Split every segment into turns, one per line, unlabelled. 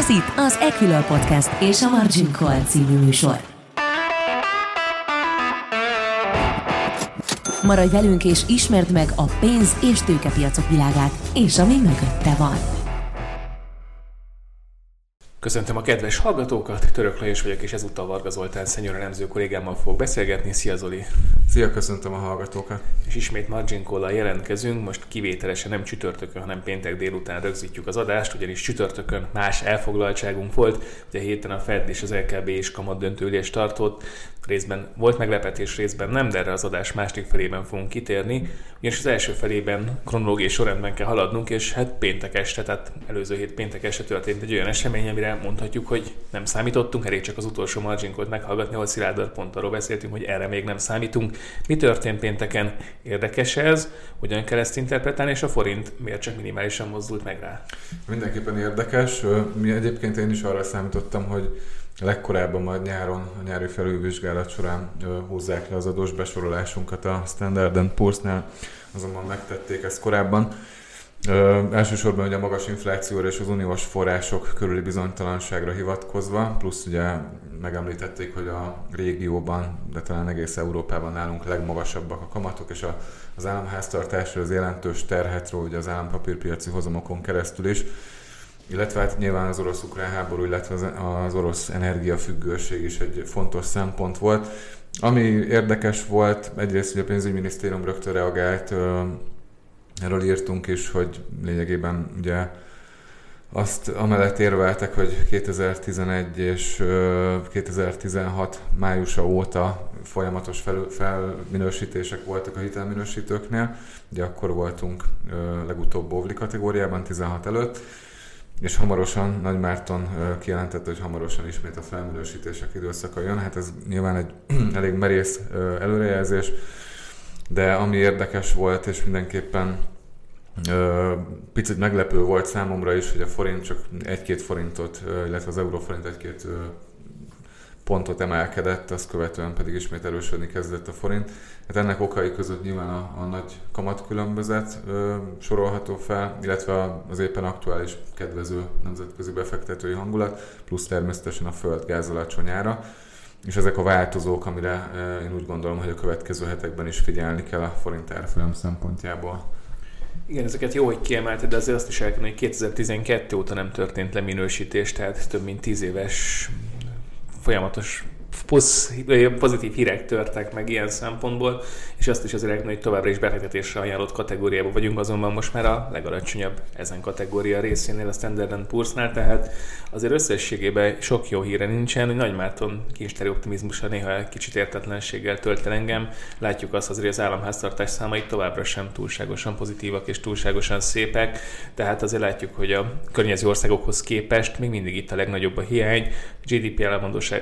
Ez itt az Equilor Podcast és a Margin Call című műsor. Maradj velünk és ismerd meg a pénz- és tőkepiacok világát, és ami mögötte van.
Köszöntöm a kedves hallgatókat, Török Lajos vagyok, és ezúttal Varga Zoltán szenyor elemző kollégámmal fogok beszélgetni. Szia Zoli!
Szia, köszöntöm a hallgatókat!
És ismét Margin call jelentkezünk, most kivételesen nem csütörtökön, hanem péntek délután rögzítjük az adást, ugyanis csütörtökön más elfoglaltságunk volt, ugye héten a Fed és az LKB is kamat döntőülést tartott, részben volt meglepetés, részben nem, de erre az adás második felében fogunk kitérni, ugyanis az első felében kronológiai sorrendben kell haladnunk, és hát péntek este, tehát előző hét péntek este történt egy olyan esemény, amire mondhatjuk, hogy nem számítottunk, elég csak az utolsó margin meghallgatni, ahol Szilárd pont arról beszéltünk, hogy erre még nem számítunk. Mi történt pénteken? Érdekes ez, hogyan kell ezt interpretálni, és a forint miért csak minimálisan mozdult meg rá?
Mindenképpen érdekes. Mi egyébként én is arra számítottam, hogy legkorábban majd nyáron, a nyári felülvizsgálat során húzzák le az adós besorolásunkat a Standard Poor's-nál, azonban megtették ezt korábban. Ö, elsősorban ugye a magas inflációra és az uniós források körüli bizonytalanságra hivatkozva, plusz ugye megemlítették, hogy a régióban, de talán egész Európában nálunk legmagasabbak a kamatok, és a, az államháztartásra az jelentős terhet ugye az állampapírpiaci hozamokon keresztül is, illetve hát nyilván az orosz-ukrán háború, illetve az, az orosz energiafüggőség is egy fontos szempont volt. Ami érdekes volt, egyrészt hogy a pénzügyminisztérium rögtön reagált, erről írtunk is, hogy lényegében ugye azt amellett érveltek, hogy 2011 és 2016 májusa óta folyamatos fel, felminősítések voltak a hitelminősítőknél, ugye akkor voltunk legutóbb Bovli kategóriában, 16 előtt, és hamarosan Nagy Márton kijelentette, hogy hamarosan ismét a felminősítések időszaka jön. Hát ez nyilván egy elég merész előrejelzés, de ami érdekes volt, és mindenképpen picit meglepő volt számomra is, hogy a forint csak egy-két forintot, illetve az euróforint egy-két pontot emelkedett, azt követően pedig ismét erősödni kezdett a forint. Hát ennek okai között nyilván a, a nagy kamatkülönbözet ö, sorolható fel, illetve az éppen aktuális kedvező nemzetközi befektetői hangulat, plusz természetesen a földgáz alacsonyára. És ezek a változók, amire én úgy gondolom, hogy a következő hetekben is figyelni kell a forint árfolyam szempontjából.
Igen, ezeket jó, hogy kiemelted, de azért azt is el kell, hogy 2012 óta nem történt leminősítés, tehát több mint 10 éves folyamatos pozitív hírek törtek meg ilyen szempontból, és azt is azért hogy továbbra is befektetésre ajánlott kategóriában vagyunk, azonban most már a legalacsonyabb ezen kategória részénél, a Standard Poor's-nál, tehát azért összességében sok jó híre nincsen, hogy Nagy Márton kincstári optimizmusa néha kicsit értetlenséggel tölt el engem. Látjuk azt azért, hogy az államháztartás számai továbbra sem túlságosan pozitívak és túlságosan szépek, tehát azért látjuk, hogy a környező országokhoz képest még mindig itt a legnagyobb a hiány, GDP,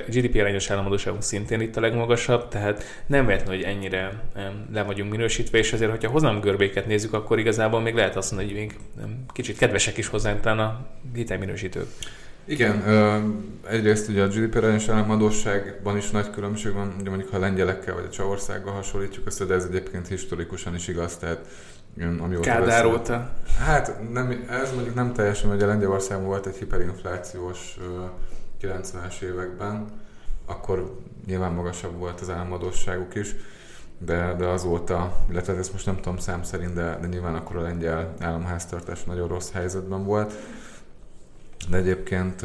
GDP arányos államadóságunk szintén itt a legmagasabb, tehát nem véletlen, hogy ennyire le vagyunk minősítve, és azért, hogyha hozamgörbéket nézzük, akkor igazából még lehet azt mondani, hogy még kicsit kedvesek is hozzánk a hitelminősítők.
Igen, egyrészt ugye a GDP arányos államadóságban is nagy különbség van, ugye mondjuk ha a lengyelekkel vagy a Csehországgal hasonlítjuk össze, de ez egyébként historikusan is igaz, tehát
amióta Kádár óta.
Hát nem, ez mondjuk nem teljesen, hogy a Lengyelországban volt egy hiperinflációs 90-es években, akkor nyilván magasabb volt az álmodosságuk is, de, de azóta, illetve ezt most nem tudom szám szerint, de, de nyilván akkor a lengyel államháztartás nagyon rossz helyzetben volt de egyébként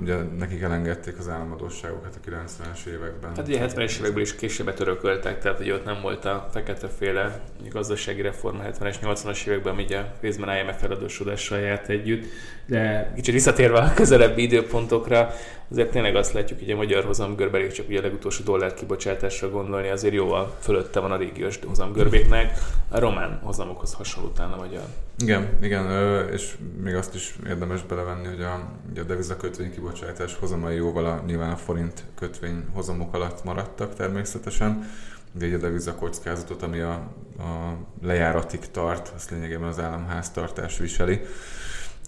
ugye nekik elengedték az államadóságokat a 90-es években.
Hát ugye 70-es évekből is később törököltek, tehát hogy ott nem volt a fekete-féle gazdasági reform a 70-es, 80-as években, ami ugye részben IMF feladósodással járt együtt. De kicsit visszatérve a közelebbi időpontokra, azért tényleg azt látjuk, hogy a magyar hozamgörbe, csak ugye a legutolsó dollár kibocsátásra gondolni, azért jóval fölötte van a régiós hozamgörbéknek, a román hozamokhoz hasonló talán a magyar.
Igen, igen, és még azt is érdemes belevenni, hogy a, a devizakötvény kibocsátás hozamai jóval a, nyilván a forint kötvény hozamok alatt maradtak természetesen, de egy a kockázatot, ami a, a lejáratig tart, azt lényegében az államháztartás viseli.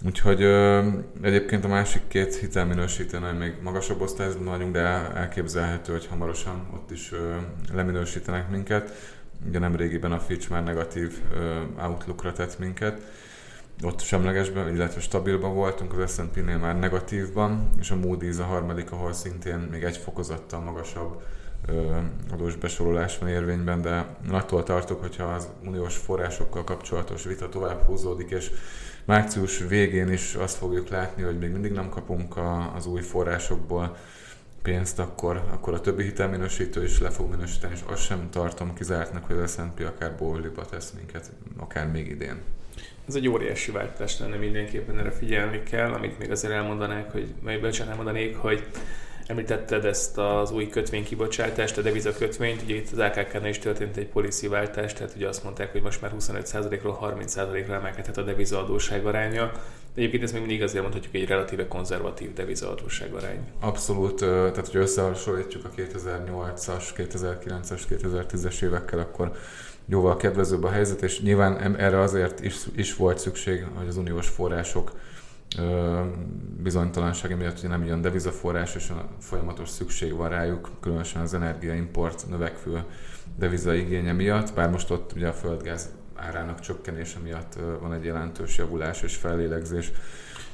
Úgyhogy ö, egyébként a másik két hitelminősítőnél még magasabb osztályzatban vagyunk, de elképzelhető, hogy hamarosan ott is ö, leminősítenek minket. Ugye nem régiben a Fitch már negatív ö, outlookra tett minket. ott semlegesben, illetve stabilban voltunk, az S&P-nél már negatívban, és a Moody's a harmadik, ahol szintén még egy fokozattal magasabb adós besorolás van érvényben, de attól tartok, hogyha az uniós forrásokkal kapcsolatos vita tovább húzódik, és március végén is azt fogjuk látni, hogy még mindig nem kapunk a, az új forrásokból pénzt, akkor, akkor a többi hitelminősítő is le fog minősíteni, és azt sem tartom kizártnak, hogy az S&P akár bóliba tesz minket, akár még idén.
Ez egy óriási váltás lenne mindenképpen, erre figyelni kell, amit még azért elmondanák, hogy, majd bocsánat, elmondanék, hogy Említetted ezt az új kötvénykibocsátást, a deviza kötvényt, ugye itt az akk is történt egy policy váltás, tehát ugye azt mondták, hogy most már 25%-ról 30%-ra emelkedhet a devizaadóság aránya. Egyébként ez még mindig azért mondhatjuk egy relatíve konzervatív devizaadóság arány.
Abszolút, tehát hogy összehasonlítjuk a 2008-as, 2009-es, 2010-es évekkel, akkor jóval kedvezőbb a helyzet, és nyilván erre azért is, is volt szükség, hogy az uniós források bizonytalansága miatt hogy nem jön devizaforrás, és folyamatos szükség van rájuk, különösen az energiaimport növekvő deviza igénye miatt, bár most ott ugye a földgáz árának csökkenése miatt van egy jelentős javulás és fellélegzés.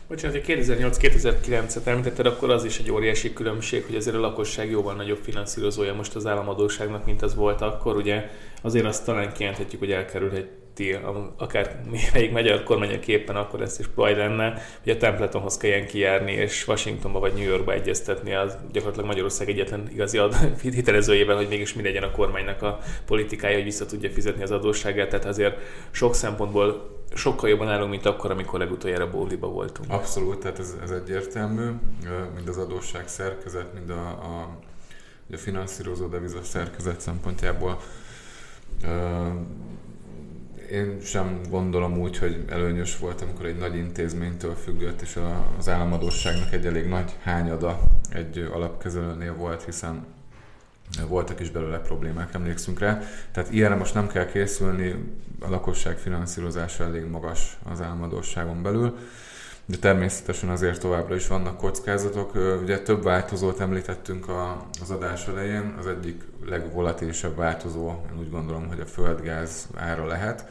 Bocsánat, hogy 2008-2009-et említetted, akkor az is egy óriási különbség, hogy azért a lakosság jóval nagyobb finanszírozója most az államadóságnak, mint az volt akkor. Ugye azért azt talán kijelenthetjük, hogy elkerülhet ti, akár melyik magyar kormányok éppen akkor ezt is baj lenne, hogy a Templetonhoz kelljen kijárni, és Washingtonba vagy New Yorkba egyeztetni az gyakorlatilag Magyarország egyetlen igazi ad, hitelezőjével, hogy mégis mi legyen a kormánynak a politikája, hogy vissza tudja fizetni az adósságát, tehát azért sok szempontból sokkal jobban állunk, mint akkor, amikor legutoljára Bóliba voltunk.
Abszolút, tehát ez, ez egyértelmű, mind az adósság szerkezet, mind a, a, a finanszírozó deviza szerkezet szempontjából én sem gondolom úgy, hogy előnyös volt, amikor egy nagy intézménytől függött, és az államadóságnak egy elég nagy hányada egy alapkezelőnél volt, hiszen voltak is belőle problémák, emlékszünk rá. Tehát ilyenre most nem kell készülni, a lakosság finanszírozása elég magas az államadóságon belül, de természetesen azért továbbra is vannak kockázatok. Ugye több változót említettünk az adás elején, az egyik legvolatilisebb változó, én úgy gondolom, hogy a földgáz ára lehet,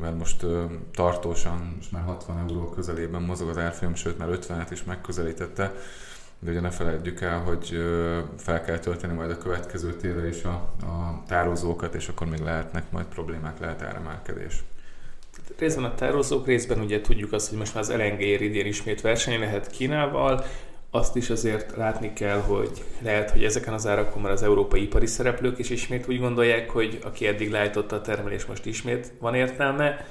mert most tartósan, most már 60 euró közelében mozog az árfolyam, sőt már 50-et is megközelítette, de ugye ne felejtjük el, hogy fel kell tölteni majd a következő tévre is a, a tározókat, és akkor még lehetnek majd problémák, lehet áremelkedés.
Részben a tározók, részben ugye tudjuk azt, hogy most már az LNG idén ismét verseny lehet Kínával, azt is azért látni kell, hogy lehet, hogy ezeken az árakon már az európai ipari szereplők is ismét úgy gondolják, hogy aki eddig leállította a termelés, most ismét van értelme,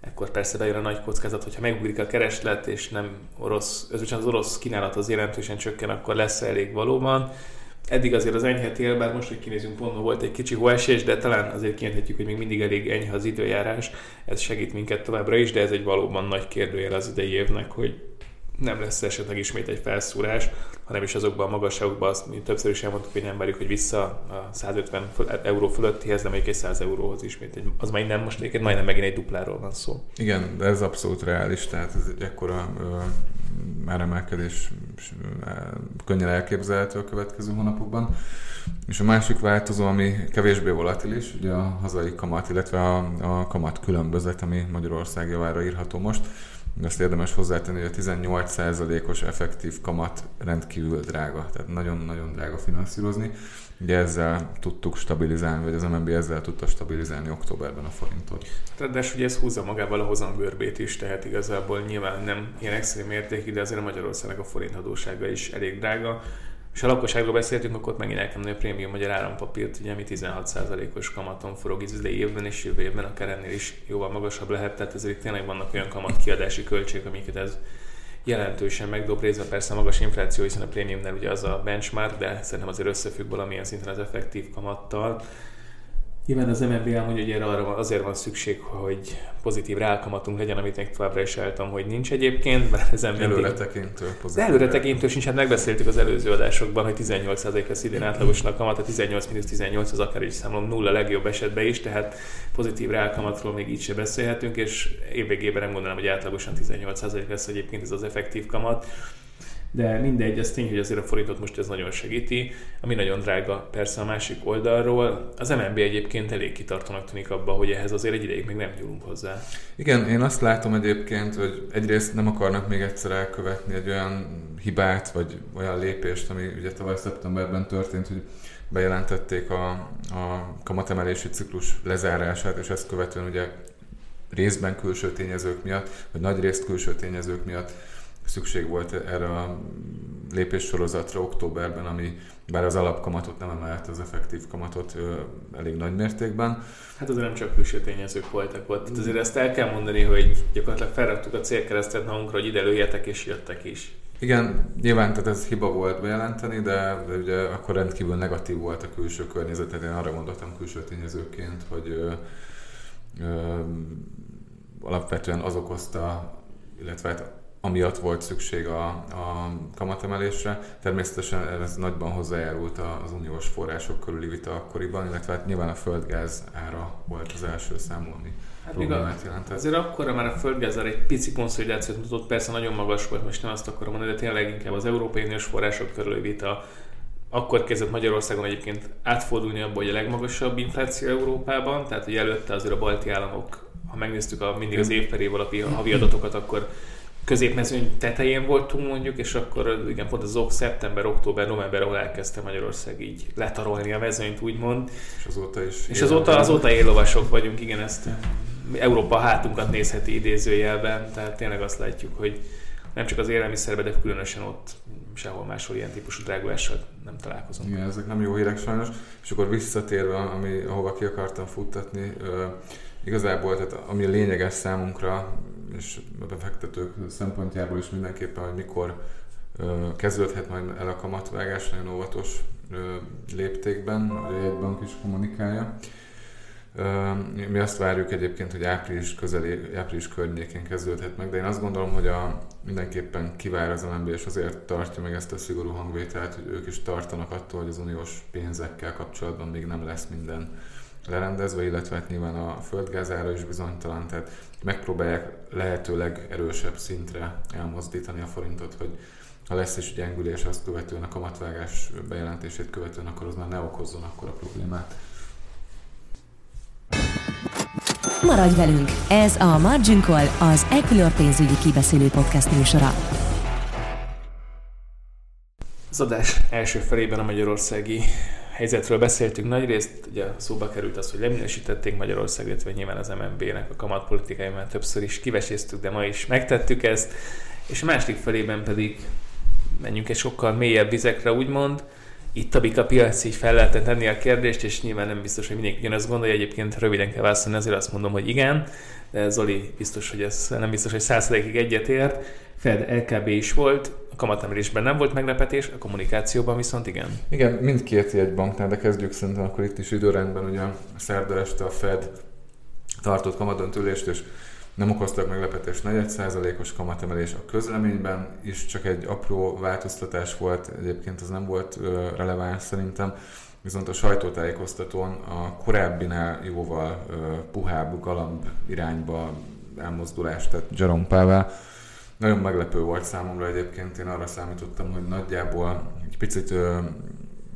ekkor persze bejön a nagy kockázat, hogyha megugrik a kereslet, és nem orosz, az orosz kínálat az jelentősen csökken, akkor lesz elég valóban. Eddig azért az enyhe tél, bár most, hogy kinézünk, pont volt egy kicsi hóesés, de talán azért kijelenthetjük, hogy még mindig elég enyhe az időjárás. Ez segít minket továbbra is, de ez egy valóban nagy kérdőjel az idei évnek, hogy nem lesz esetleg ismét egy felszúrás, hanem is azokban a magasságokban, azt mi többször is elmondtuk, hogy nem várjuk, hogy vissza a 150 euró fölöttihez, de még egy 100 euróhoz ismét. Az majd nem most egyébként majdnem megint egy dupláról van szó.
Igen, de ez abszolút reális, tehát ez egy ekkora már emelkedés könnyen elképzelhető a következő hónapokban. És a másik változó, ami kevésbé volatilis, ugye a hazai kamat, illetve a, a kamat különbözet, ami Magyarország javára írható most. Azt érdemes hozzátenni, hogy a 18%-os effektív kamat rendkívül drága, tehát nagyon-nagyon drága finanszírozni. Ugye ezzel tudtuk stabilizálni, vagy az MNB ezzel tudta stabilizálni októberben a forintot.
De ugye ez húzza magával a hozamgörbét is, tehát igazából nyilván nem ilyen extrém értékű, de azért a Magyarországnak a forint adósága is elég drága. És ha lakosságról beszéltünk, akkor megint el kell a prémium magyar állampapírt, ugye, ami 16%-os kamaton forog idei évben, és jövő évben akár ennél is jóval magasabb lehet, tehát ezért tényleg vannak olyan kamat kiadási költségek, amiket ez jelentősen megdob részben persze a magas infláció, hiszen a prémiumnál ugye az a benchmark, de szerintem azért összefügg valamilyen szinten az effektív kamattal. Nyilván az MNB elmondja, hogy erre arra azért van szükség, hogy pozitív rálkamatunk legyen, amit még továbbra is eltam, hogy nincs egyébként, mert ez
mindig... Előre tekintő
pozitív. De előre tekintő sincs, hát megbeszéltük az előző adásokban, hogy 18% lesz idén átlagosan a kamat, a 18 18 az akár is számolom nulla legjobb esetben is, tehát pozitív rálkamatról még így se beszélhetünk, és évvégében nem gondolom, hogy átlagosan 18% lesz egyébként ez az effektív kamat de mindegy, az tény, hogy azért a forintot most ez nagyon segíti, ami nagyon drága persze a másik oldalról. Az MNB egyébként elég kitartónak tűnik abba, hogy ehhez azért egy ideig még nem nyúlunk hozzá.
Igen, én azt látom egyébként, hogy egyrészt nem akarnak még egyszer elkövetni egy olyan hibát, vagy olyan lépést, ami ugye tavaly szeptemberben történt, hogy bejelentették a, a kamatemelési ciklus lezárását, és ezt követően ugye részben külső tényezők miatt, vagy nagy részt külső tényezők miatt szükség volt erre a lépéssorozatra októberben, ami bár az alapkamatot nem emelte az effektív kamatot ö, elég nagy mértékben.
Hát azért nem csak külső tényezők voltak ott. Tehát azért ezt el kell mondani, hogy gyakorlatilag felraktuk a célkeresztet magunkra, hogy ide lőjetek és jöttek is.
Igen, nyilván tehát ez hiba volt bejelenteni, de, de ugye akkor rendkívül negatív volt a külső környezet, tehát én arra gondoltam külső tényezőként, hogy ö, ö, alapvetően az okozta, illetve hát amiatt volt szükség a, a kamatemelésre. Természetesen ez nagyban hozzájárult az uniós források körüli vita akkoriban, illetve hát nyilván a földgáz ára volt az első számú, ami hát problémát jelentett.
Azért akkor már a földgáz egy pici konszolidációt mutatott, persze nagyon magas volt, most nem azt akarom mondani, de tényleg inkább az Európai Uniós források körüli vita akkor kezdett Magyarországon egyébként átfordulni abba, hogy a legmagasabb infláció Európában, tehát hogy előtte azért a balti államok, ha megnéztük a, mindig az év per év alapi havi adatokat, akkor középmezőny tetején voltunk mondjuk, és akkor igen, pont az ok, szeptember, október, november, ahol elkezdte Magyarország így letarolni a mezőnyt, úgymond.
És azóta is.
És azóta, azóta éllovasok vagyunk, igen, ezt Európa hátunkat nézheti idézőjelben, tehát tényleg azt látjuk, hogy nem csak az élelmiszerben, de különösen ott sehol máshol ilyen típusú drágulással nem találkozom.
Igen, ezek nem jó hírek sajnos. És akkor visszatérve, ami, ahova ki akartam futtatni, igazából, tehát ami lényeges számunkra, és a befektetők szempontjából is mindenképpen, hogy mikor kezdődhet majd el a kamatvágás, nagyon óvatos léptékben, a jegybank is kommunikálja. Mi azt várjuk egyébként, hogy április, közeli, április környékén kezdődhet meg, de én azt gondolom, hogy a, mindenképpen kivár az MNB, és azért tartja meg ezt a szigorú hangvételt, hogy ők is tartanak attól, hogy az uniós pénzekkel kapcsolatban még nem lesz minden lerendezve, illetve hát nyilván a földgázára is bizonytalan, tehát megpróbálják lehetőleg erősebb szintre elmozdítani a forintot, hogy ha lesz is gyengülés azt követően, a kamatvágás bejelentését követően, akkor az már ne okozzon akkor a problémát.
Maradj velünk! Ez a Margin Call, az Equilor pénzügyi kibeszélő podcast műsora.
Az adás első felében a magyarországi helyzetről beszéltünk nagyrészt, ugye szóba került az, hogy leminősítették Magyarország, illetve nyilván az MNB-nek a kamatpolitikai, mert többször is kiveséztük, de ma is megtettük ezt, és a másik felében pedig menjünk egy sokkal mélyebb vizekre, úgymond, itt a bika piac így fel lehetne tenni a kérdést, és nyilván nem biztos, hogy mindenki ugyanazt gondolja, egyébként röviden kell válaszolni, ezért azt mondom, hogy igen, de Zoli biztos, hogy ez nem biztos, hogy százszerékig egyetért. Fed, LKB is volt, a kamatemelésben nem volt meglepetés, a kommunikációban viszont igen.
Igen, mindkét jegybanknál, de kezdjük szerintem akkor itt is időrendben, ugye szerda este a Fed tartott kamadöntülést, és nem okoztak meglepetést 4%-os kamatemelés a közleményben is, csak egy apró változtatás volt, egyébként az nem volt releváns szerintem, viszont a sajtótájékoztatón a korábbinál jóval puhább galamb irányba elmozdulást tett Jerome Powell, nagyon meglepő volt számomra egyébként, én arra számítottam, hogy nagyjából egy picit ö,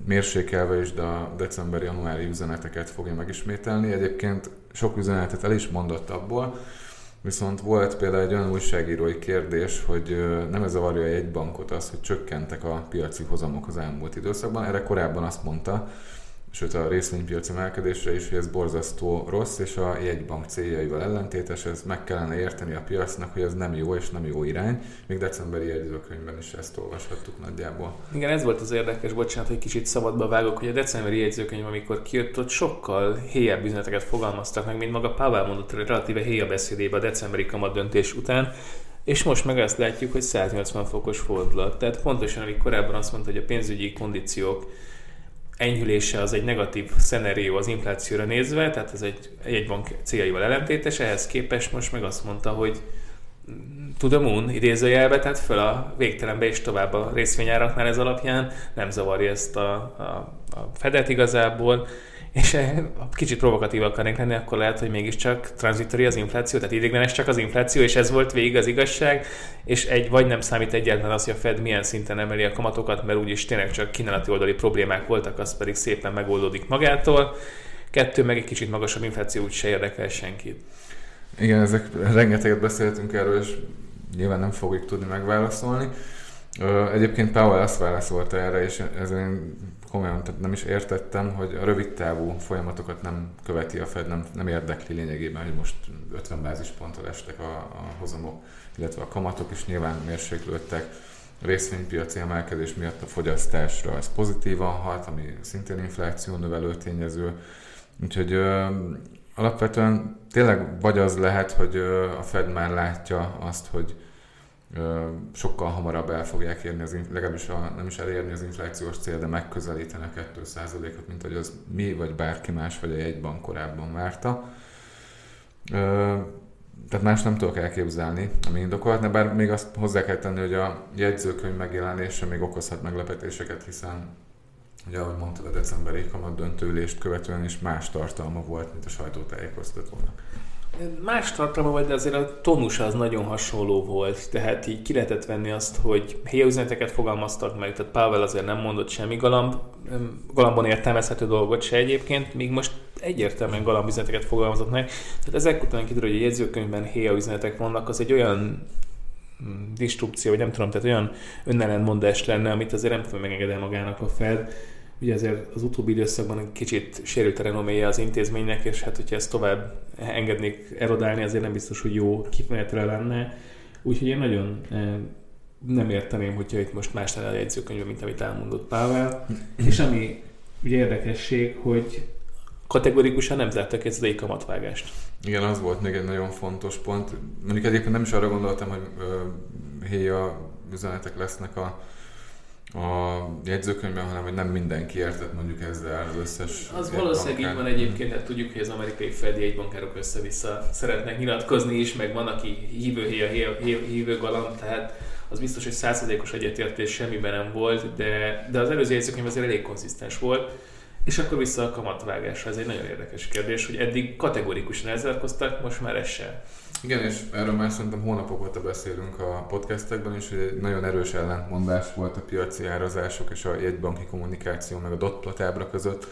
mérsékelve is, de a decemberi-januári üzeneteket fogja megismételni. Egyébként sok üzenetet el is mondott abból, Viszont volt például egy olyan újságírói kérdés, hogy nem ez zavarja egy bankot az, hogy csökkentek a piaci hozamok az elmúlt időszakban. Erre korábban azt mondta, sőt a részvénypiaci emelkedésre is, hogy ez borzasztó rossz, és a jegybank céljaival ellentétes, ez meg kellene érteni a piacnak, hogy ez nem jó és nem jó irány. Még decemberi jegyzőkönyvben is ezt olvashattuk nagyjából.
Igen, ez volt az érdekes, bocsánat, hogy kicsit szabadba vágok, hogy a decemberi jegyzőkönyv, amikor kijött, ott sokkal héjabb üzeneteket fogalmaztak meg, mint maga Pavel mondott relatíve héja beszédébe a decemberi kamat döntés után, és most meg azt látjuk, hogy 180 fokos fordulat. Tehát pontosan, amikor korábban azt mondta, hogy a pénzügyi kondíciók enyhülése az egy negatív szenárió az inflációra nézve, tehát ez egy jegybank céljaival ellentétes, ehhez képest most meg azt mondta, hogy to the moon idézőjelbe, tehát föl a végtelenbe és tovább a részvényáraknál ez alapján, nem zavarja ezt a, a, a fedet igazából. És eh, kicsit provokatív akarnék lenni, akkor lehet, hogy mégiscsak transitori az infláció, tehát ideiglenes csak az infláció, és ez volt végig az igazság, és egy vagy nem számít egyáltalán az, hogy a Fed milyen szinten emeli a kamatokat, mert úgyis tényleg csak kínálati oldali problémák voltak, az pedig szépen megoldódik magától. Kettő, meg egy kicsit magasabb infláció úgy se érdekel senkit.
Igen, ezek rengeteget beszéltünk erről, és nyilván nem fogjuk tudni megválaszolni. Egyébként Powell azt válaszolta erre, és én komolyan tehát nem is értettem, hogy a rövid távú folyamatokat nem követi a Fed, nem, nem érdekli lényegében, hogy most 50 bázisponttal estek a, a hozamok, illetve a kamatok is nyilván mérséklődtek. A részvénypiaci emelkedés miatt a fogyasztásra ez pozitívan hat, ami szintén infláció növelő tényező. Úgyhogy ö, alapvetően tényleg vagy az lehet, hogy ö, a Fed már látja azt, hogy sokkal hamarabb el fogják érni, az, legalábbis a, nem is elérni az inflációs cél, de megközelíteni a 2%-ot, mint hogy az mi vagy bárki más vagy a jegybank korábban várta. Tehát más nem tudok elképzelni, ami indokolt, bár még azt hozzá kell tenni, hogy a jegyzőkönyv megjelenése még okozhat meglepetéseket, hiszen ugye ahogy mondtad, a decemberi kamat döntőülést követően is más tartalma volt, mint a sajtótájékoztatónak.
Más tartalma volt, de azért a tonus az nagyon hasonló volt, tehát így ki lehetett venni azt, hogy helyi üzeneteket fogalmaztak meg, tehát Pavel azért nem mondott semmi galamb, galambon értelmezhető dolgot se egyébként, míg most egyértelműen galamb üzeneteket fogalmazott meg. Tehát ezek után kiderül, hogy a jegyzőkönyvben héja üzenetek vannak, az egy olyan mm, distrupció, vagy nem tudom, tehát olyan önellentmondás lenne, amit azért nem tud megengedni magának a Fed Ugye azért az utóbbi időszakban egy kicsit sérült a renoméja az intézménynek, és hát hogyha ezt tovább engednék erodálni, azért nem biztos, hogy jó kimenetre lenne. Úgyhogy én nagyon eh, nem érteném, hogyha itt most más lenne a jegyzőkönyv, mint amit elmondott Pável. és ami ugye érdekesség, hogy kategorikusan nem zártak egy az kamatvágást.
Igen, az volt még egy nagyon fontos pont. Mondjuk egyébként nem is arra gondoltam, hogy héja üzenetek lesznek a a jegyzőkönyvben, hanem hogy nem mindenki értett mondjuk ezzel az összes
Az valószínűleg így van egyébként, hát tudjuk, hogy az amerikai Fed jegybankárok össze-vissza szeretnek nyilatkozni is, meg van, aki hívő, hívő, hívő, hívő galamb, tehát az biztos, hogy századékos egyetértés semmiben nem volt, de, de az előző jegyzőkönyv azért elég konzisztens volt. És akkor vissza a kamatvágásra. Ez egy nagyon érdekes kérdés, hogy eddig kategorikusan elzárkoztak, most már ez sem.
Igen, és erről már szerintem hónapok óta beszélünk a podcastekben is, hogy egy nagyon erős ellentmondás volt a piaci árazások és a jegybanki kommunikáció meg a dot ábra között.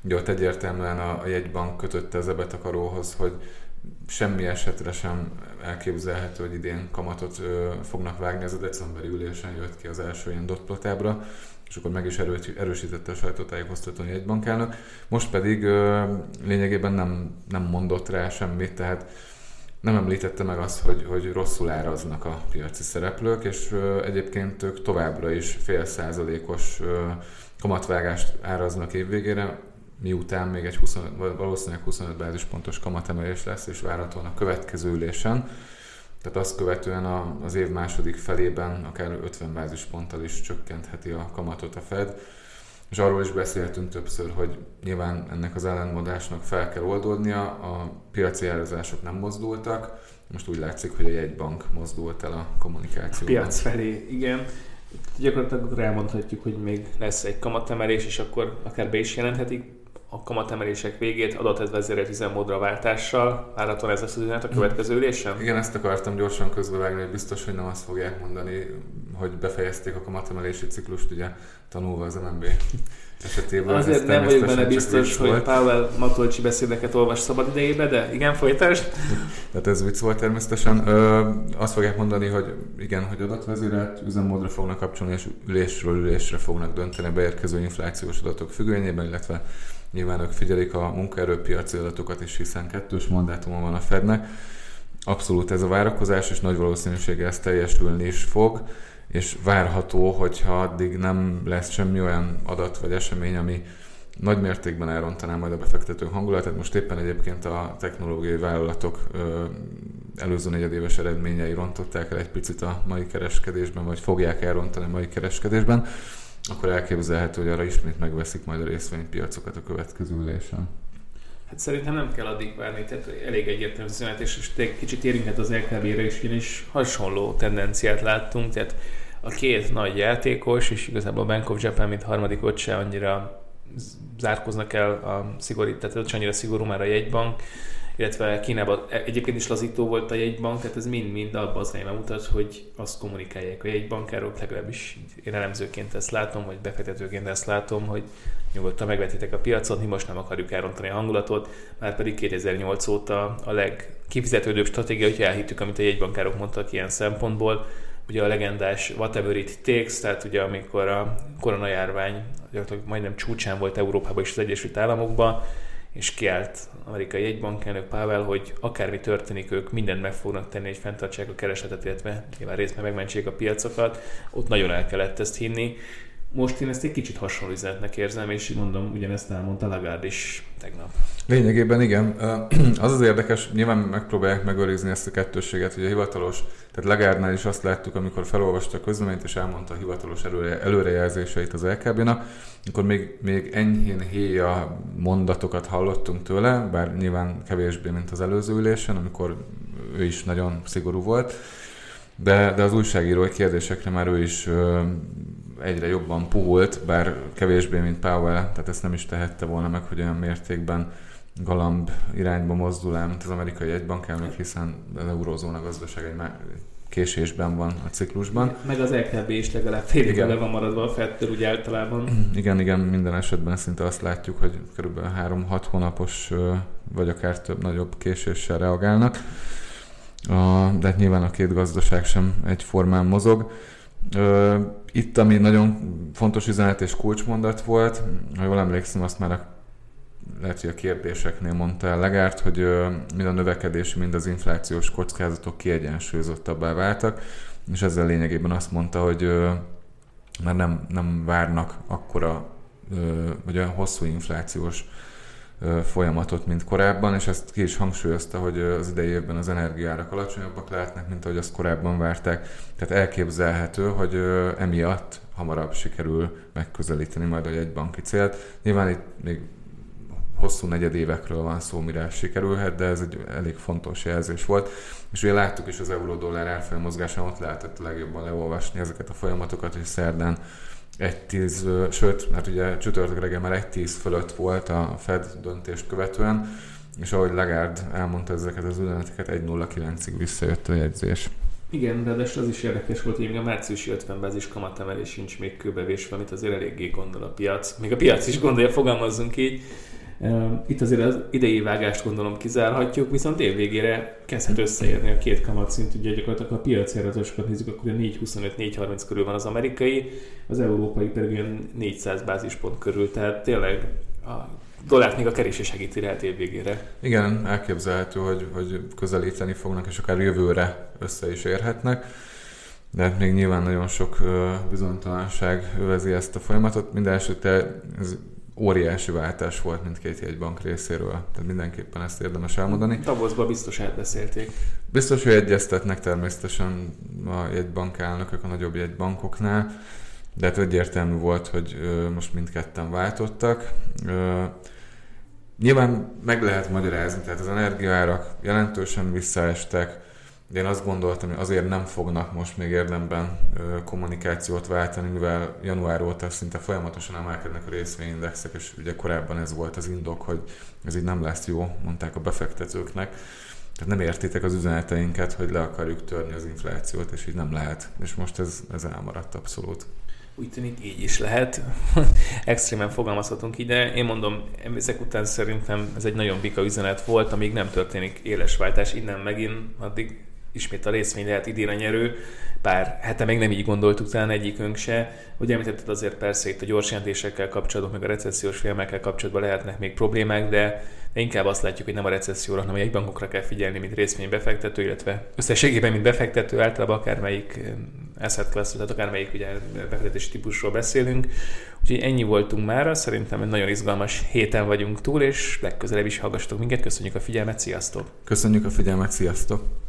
Ugye ott egyértelműen a, a jegybank kötötte az ebetakaróhoz, hogy semmi esetre sem elképzelhető, hogy idén kamatot ö, fognak vágni. Ez a decemberi ülésen jött ki az első ilyen dot ábra, és akkor meg is erősítette a sajtótájékoztató jegybankának. Most pedig ö, lényegében nem, nem mondott rá semmit, tehát nem említette meg azt, hogy, hogy rosszul áraznak a piaci szereplők, és egyébként ők továbbra is fél százalékos kamatvágást áraznak évvégére, miután még egy 20, valószínűleg 25 bázispontos kamatemelés lesz, és várhatóan a következő ülésen. Tehát azt követően az év második felében akár 50 bázisponttal is csökkentheti a kamatot a Fed. És arról is beszéltünk többször, hogy nyilván ennek az ellentmondásnak fel kell oldódnia, a piaci árazások nem mozdultak, most úgy látszik, hogy a jegybank mozdult el a kommunikációban.
A piac felé, igen. Gyakorlatilag elmondhatjuk, hogy még lesz egy kamatemelés, és akkor akár be is jelenthetik a kamatemelések végét adatvezérelt üzemmódra váltással. Várhatóan ez lesz az üzenet a következő ülésen?
Igen, ezt akartam gyorsan közbevágni, hogy biztos, hogy nem azt fogják mondani, hogy befejezték a kamatemelési ciklust, ugye tanulva az MNB esetében.
Azért nem vagyok benne biztos, hogy Pavel Matolcsi beszédeket olvas szabad idejébe, de igen, folytasd.
Tehát ez vicc volt természetesen. Ö, azt fogják mondani, hogy igen, hogy adatvezérelt üzemmódra fognak kapcsolni, és ülésről ülésre fognak dönteni beérkező inflációs adatok függvényében, illetve Nyilván ők figyelik a munkaerőpiaci adatokat is, hiszen kettős mandátuma van a Fednek. Abszolút ez a várakozás, és nagy valószínűséggel ez teljesülni is fog, és várható, hogyha addig nem lesz semmi olyan adat vagy esemény, ami nagy mértékben elrontaná majd a befektetők hangulatát. Most éppen egyébként a technológiai vállalatok előző negyedéves eredményei rontották el egy picit a mai kereskedésben, vagy fogják elrontani a mai kereskedésben akkor elképzelhető, hogy arra ismét megveszik majd a részvénypiacokat a következő ülésen.
Hát szerintem nem kell addig várni, tehát elég egyértelmű üzenet, és most kicsit érintett az LKB-re is, ugyanis hasonló tendenciát láttunk, tehát a két nagy játékos, és igazából a Bank of Japan, mint harmadikot se annyira zárkoznak el a szigorít, tehát ez annyira szigorú már a jegybank, illetve Kínában egyébként is lazító volt a jegybank, tehát ez mind-mind abban az irányba mutat, hogy azt kommunikálják a jegybankárok, legalábbis én elemzőként ezt látom, vagy befektetőként ezt látom, hogy nyugodtan megvetitek a piacot, mi most nem akarjuk elrontani a hangulatot, már pedig 2008 óta a legkifizetődőbb stratégia, hogyha elhittük, amit a jegybankárok mondtak ilyen szempontból, ugye a legendás whatever it takes, tehát ugye amikor a koronajárvány majdnem csúcsán volt Európában és az Egyesült Államokban, és kiállt amerikai jegybankelnök Pavel, hogy akármi történik, ők mindent meg fognak tenni, hogy fenntartsák a keresletet, illetve nyilván részben megmentsék a piacokat. Ott nagyon el kellett ezt hinni. Most én ezt egy kicsit hasonló üzenetnek érzem, és mondom, ugyanezt elmondta Lagarde is tegnap.
Lényegében igen. Az az érdekes, nyilván megpróbálják megőrizni ezt a kettősséget, hogy a hivatalos, tehát Lagarde is azt láttuk, amikor felolvasta a közleményt, és elmondta a hivatalos előre, előrejelzéseit az LKB-nak, akkor még, még enyhén héja mondatokat hallottunk tőle, bár nyilván kevésbé, mint az előző ülésen, amikor ő is nagyon szigorú volt, de, de az újságírói kérdésekre már ő is egyre jobban puhult, bár kevésbé, mint Powell, tehát ezt nem is tehette volna meg, hogy olyan mértékben galamb irányba mozdul el, mint az amerikai egybankelnök, hiszen az eurózóna gazdaság egy késésben van a ciklusban.
Meg az LKB is legalább félig le van maradva a fettől, ugye általában.
Igen, igen, minden esetben szinte azt látjuk, hogy kb. 3-6 hónapos, vagy akár több nagyobb késéssel reagálnak. De hát nyilván a két gazdaság sem egyformán mozog. Itt, ami nagyon fontos üzenet és kulcsmondat volt, ha jól emlékszem, azt már a lehet, hogy a kérdéseknél mondta el Legárt, hogy mind a növekedési, mind az inflációs kockázatok kiegyensúlyozottabbá váltak, és ezzel lényegében azt mondta, hogy már nem, nem várnak akkora, vagy olyan hosszú inflációs folyamatot, mint korábban, és ezt ki is hangsúlyozta, hogy az idei évben az energiárak alacsonyabbak lehetnek, mint ahogy azt korábban várták. Tehát elképzelhető, hogy emiatt hamarabb sikerül megközelíteni majd a jegybanki célt. Nyilván itt még hosszú negyedévekről van szó, mire sikerülhet, de ez egy elég fontos jelzés volt. És ugye láttuk is az euró-dollár árfolyam mozgásán, ott lehetett legjobban leolvasni ezeket a folyamatokat, hogy szerdán egy tíz, sőt, hát ugye csütörtök reggel már egy tíz fölött volt a Fed döntést követően, és ahogy Lagarde elmondta ezeket az üzeneteket, 1.09-ig visszajött a jegyzés.
Igen, de az is érdekes volt, hogy még a márciusi 50 bázis kamatemelés sincs még kőbevésve, amit azért eléggé gondol a piac. Még a piac is gondolja, fogalmazzunk így. Itt azért az idei vágást gondolom kizárhatjuk, viszont év végére kezdhet összeérni a két kamatszint. Ugye gyakorlatilag a piaci adatosokat nézzük, akkor a 4,25-4,30 körül van az amerikai, az európai pedig olyan 400 bázispont körül, tehát tényleg a dollárt még a kerésé segíti lehet év végére.
Igen, elképzelhető, hogy, hogy közelíteni fognak, és akár jövőre össze is érhetnek. De hát még nyilván nagyon sok bizonytalanság övezi ezt a folyamatot. Minden esetre ez óriási váltás volt mindkét jegybank részéről. Tehát mindenképpen ezt érdemes elmondani.
Davosban biztos elbeszélték.
Biztos, hogy egyeztetnek természetesen a jegybank elnökök a nagyobb jegybankoknál, de hát egyértelmű volt, hogy most mindketten váltottak. Nyilván meg lehet magyarázni, tehát az energiaárak jelentősen visszaestek, de én azt gondoltam, hogy azért nem fognak most még érdemben kommunikációt váltani, mivel január óta szinte folyamatosan emelkednek a részvényindexek, és ugye korábban ez volt az indok, hogy ez így nem lesz jó, mondták a befektetőknek. Tehát nem értitek az üzeneteinket, hogy le akarjuk törni az inflációt, és így nem lehet. És most ez, ez elmaradt abszolút.
Úgy tűnik, így is lehet. Extrémen fogalmazhatunk ide. Én mondom, ezek után szerintem ez egy nagyon bika üzenet volt, amíg nem történik éles váltás. Innen megint, addig ismét a részvény lehet idén a nyerő, pár hete még nem így gondoltuk talán egyikünk se. Hogy említetted azért persze itt a gyors jelentésekkel kapcsolatban, meg a recessziós filmekkel kapcsolatban lehetnek még problémák, de, inkább azt látjuk, hogy nem a recesszióra, hanem egy bankokra kell figyelni, mint részvénybefektető, illetve összességében, mint befektető, általában akármelyik asset class, tehát akármelyik ugye befektetési típusról beszélünk. Úgyhogy ennyi voltunk már, szerintem egy nagyon izgalmas héten vagyunk túl, és legközelebb is hallgassatok minket. Köszönjük a figyelmet, sziasztok!
Köszönjük a figyelmet, sziasztok!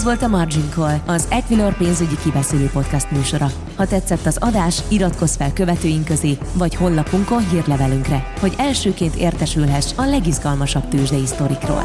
Ez volt a Margin Call, az Equilor pénzügyi kibeszélő podcast műsora. Ha tetszett az adás, iratkozz fel követőink közé, vagy honlapunkon hírlevelünkre, hogy elsőként értesülhess a legizgalmasabb tőzsdei sztorikról.